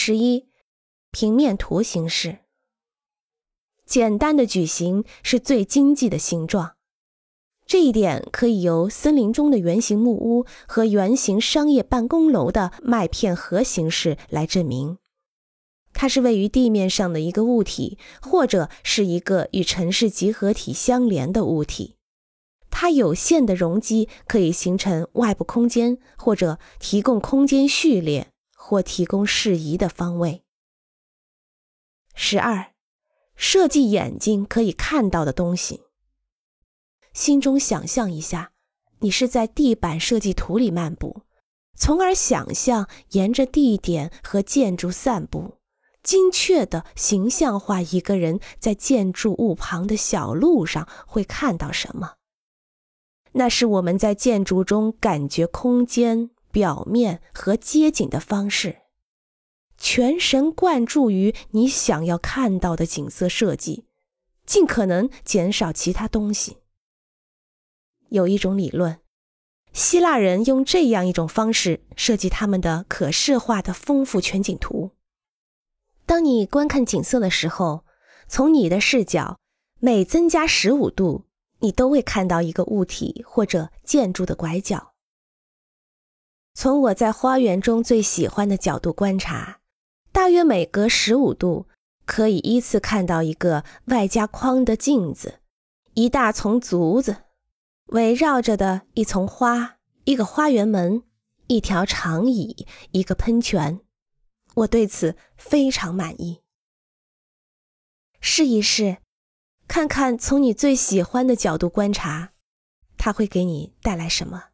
十一，平面图形式。简单的矩形是最经济的形状，这一点可以由森林中的圆形木屋和圆形商业办公楼的麦片盒形式来证明。它是位于地面上的一个物体，或者是一个与城市集合体相连的物体。它有限的容积可以形成外部空间，或者提供空间序列，或提供适宜的方位。十二。设计眼睛可以看到的东西。心中想象一下，你是在地板设计图里漫步，从而想象沿着地点和建筑散步，精确的形象化一个人在建筑物旁的小路上会看到什么。那是我们在建筑中感觉空间表面和街景的方式。全神贯注于你想要看到的景色设计，尽可能减少其他东西。有一种理论，希腊人用这样一种方式设计他们的可视化的丰富全景图。当你观看景色的时候，从你的视角每增加十五度，你都会看到一个物体或者建筑的拐角。从我在花园中最喜欢的角度观察。大约每隔十五度，可以依次看到一个外加框的镜子，一大丛竹子，围绕着的一丛花，一个花园门，一条长椅，一个喷泉。我对此非常满意。试一试，看看从你最喜欢的角度观察，它会给你带来什么。